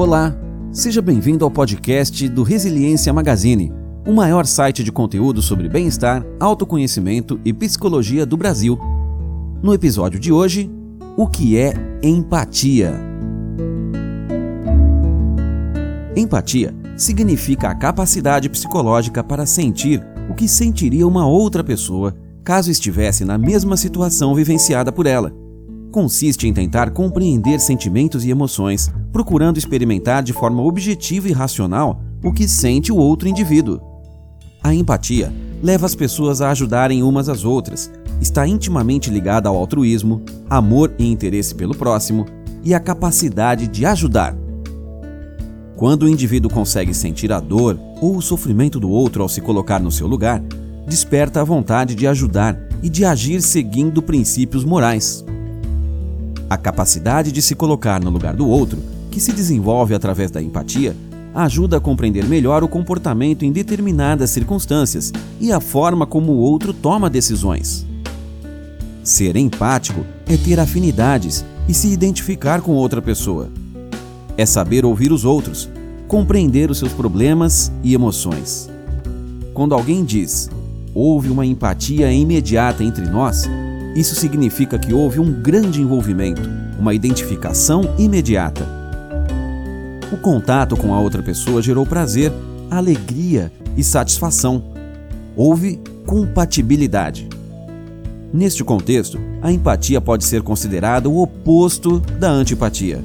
Olá, seja bem-vindo ao podcast do Resiliência Magazine, o maior site de conteúdo sobre bem-estar, autoconhecimento e psicologia do Brasil. No episódio de hoje, o que é empatia? Empatia significa a capacidade psicológica para sentir o que sentiria uma outra pessoa caso estivesse na mesma situação vivenciada por ela consiste em tentar compreender sentimentos e emoções, procurando experimentar de forma objetiva e racional o que sente o outro indivíduo. A empatia leva as pessoas a ajudarem umas às outras, está intimamente ligada ao altruísmo, amor e interesse pelo próximo e a capacidade de ajudar. Quando o indivíduo consegue sentir a dor ou o sofrimento do outro ao se colocar no seu lugar, desperta a vontade de ajudar e de agir seguindo princípios morais. A capacidade de se colocar no lugar do outro, que se desenvolve através da empatia, ajuda a compreender melhor o comportamento em determinadas circunstâncias e a forma como o outro toma decisões. Ser empático é ter afinidades e se identificar com outra pessoa. É saber ouvir os outros, compreender os seus problemas e emoções. Quando alguém diz, houve uma empatia imediata entre nós, isso significa que houve um grande envolvimento, uma identificação imediata. O contato com a outra pessoa gerou prazer, alegria e satisfação. Houve compatibilidade. Neste contexto, a empatia pode ser considerada o oposto da antipatia.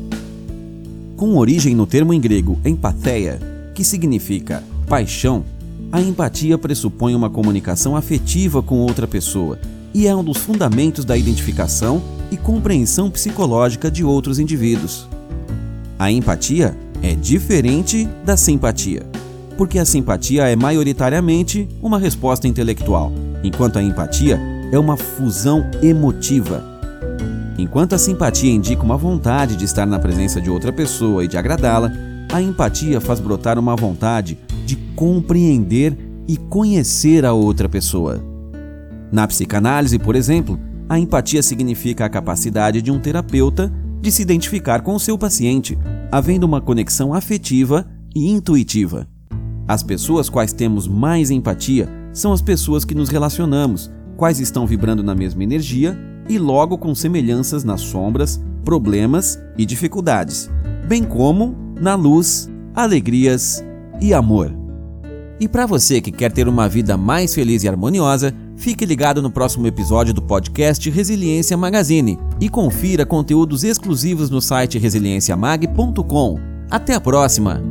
Com origem no termo em grego empatheia, que significa paixão, a empatia pressupõe uma comunicação afetiva com outra pessoa e é um dos fundamentos da identificação e compreensão psicológica de outros indivíduos. A empatia é diferente da simpatia, porque a simpatia é maioritariamente uma resposta intelectual, enquanto a empatia é uma fusão emotiva. Enquanto a simpatia indica uma vontade de estar na presença de outra pessoa e de agradá-la, a empatia faz brotar uma vontade de compreender e conhecer a outra pessoa. Na psicanálise, por exemplo, a empatia significa a capacidade de um terapeuta de se identificar com o seu paciente, havendo uma conexão afetiva e intuitiva. As pessoas quais temos mais empatia são as pessoas que nos relacionamos, quais estão vibrando na mesma energia e logo com semelhanças nas sombras, problemas e dificuldades, bem como na luz, alegrias e amor. E para você que quer ter uma vida mais feliz e harmoniosa, Fique ligado no próximo episódio do podcast Resiliência Magazine e confira conteúdos exclusivos no site resilienciamag.com. Até a próxima!